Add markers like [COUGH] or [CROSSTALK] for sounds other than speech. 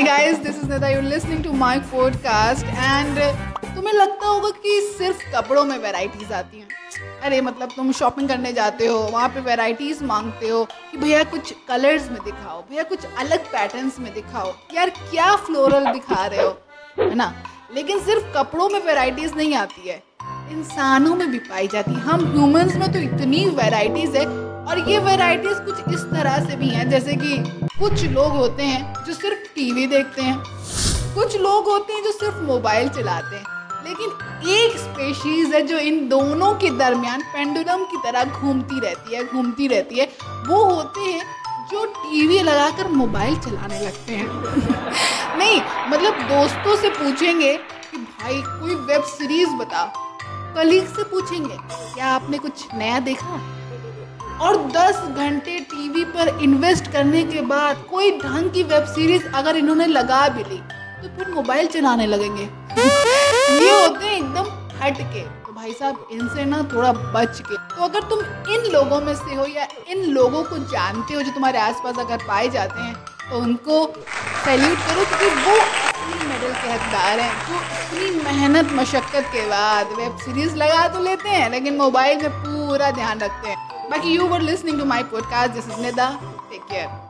Hi guys this is Nida you listening to my podcast and तुम्हें लगता होगा कि सिर्फ़ कपड़ों में वैरायटीज आती हैं। अरे मतलब तुम शॉपिंग करने जाते हो, वहाँ पे वैरायटीज मांगते हो कि भैया कुछ कलर्स में दिखाओ, भैया कुछ अलग पैटर्न्स में दिखाओ। यार, क्या फ्लोरल दिखा रहे हो? है ना? लेकिन सिर्फ़ कपड़ों में वैरायटीज नहीं आती है। इंसानों में भी पाई जाती है। हम ह्यूमंस में तो इतनी वैरायटीज है और ये वेराइटीज़ कुछ इस तरह से भी हैं, जैसे कि कुछ लोग होते हैं जो सिर्फ़ टीवी देखते हैं, कुछ लोग होते हैं जो सिर्फ़ मोबाइल चलाते हैं, लेकिन एक स्पेशीज है जो इन दोनों के दरमियान पेंडुलम की तरह घूमती रहती है, घूमती रहती है। वो होते हैं जो टीवी लगाकर मोबाइल चलाने लगते हैं। [LAUGHS] नहीं मतलब दोस्तों से पूछेंगे कि भाई, कोई वेब सीरीज़ बता कलीग से पूछेंगे, क्या आपने कुछ नया देखा? और 10 घंटे टीवी पर इन्वेस्ट करने के बाद कोई ढंग की वेब सीरीज़ अगर इन्होंने लगा भी ली तो फिर मोबाइल चलाने लगेंगे। ये होते हैं एकदम हट के तो भाई साहब, इनसे ना थोड़ा बच के। तो अगर तुम इन लोगों में से हो या इन लोगों को जानते हो जो तुम्हारे आसपास अगर पाए जाते हैं तो उनको सैल्यूट करो क्योंकि वो असली मेडल के हकदार हैं, जो इतनी मेहनत, मशक्क़त के बाद वेब सीरीज़ लगा तो लेते हैं, लेकिन मोबाइल में पूरा ध्यान रखते हैं। बाकी you were listening to my podcast this is Nida take care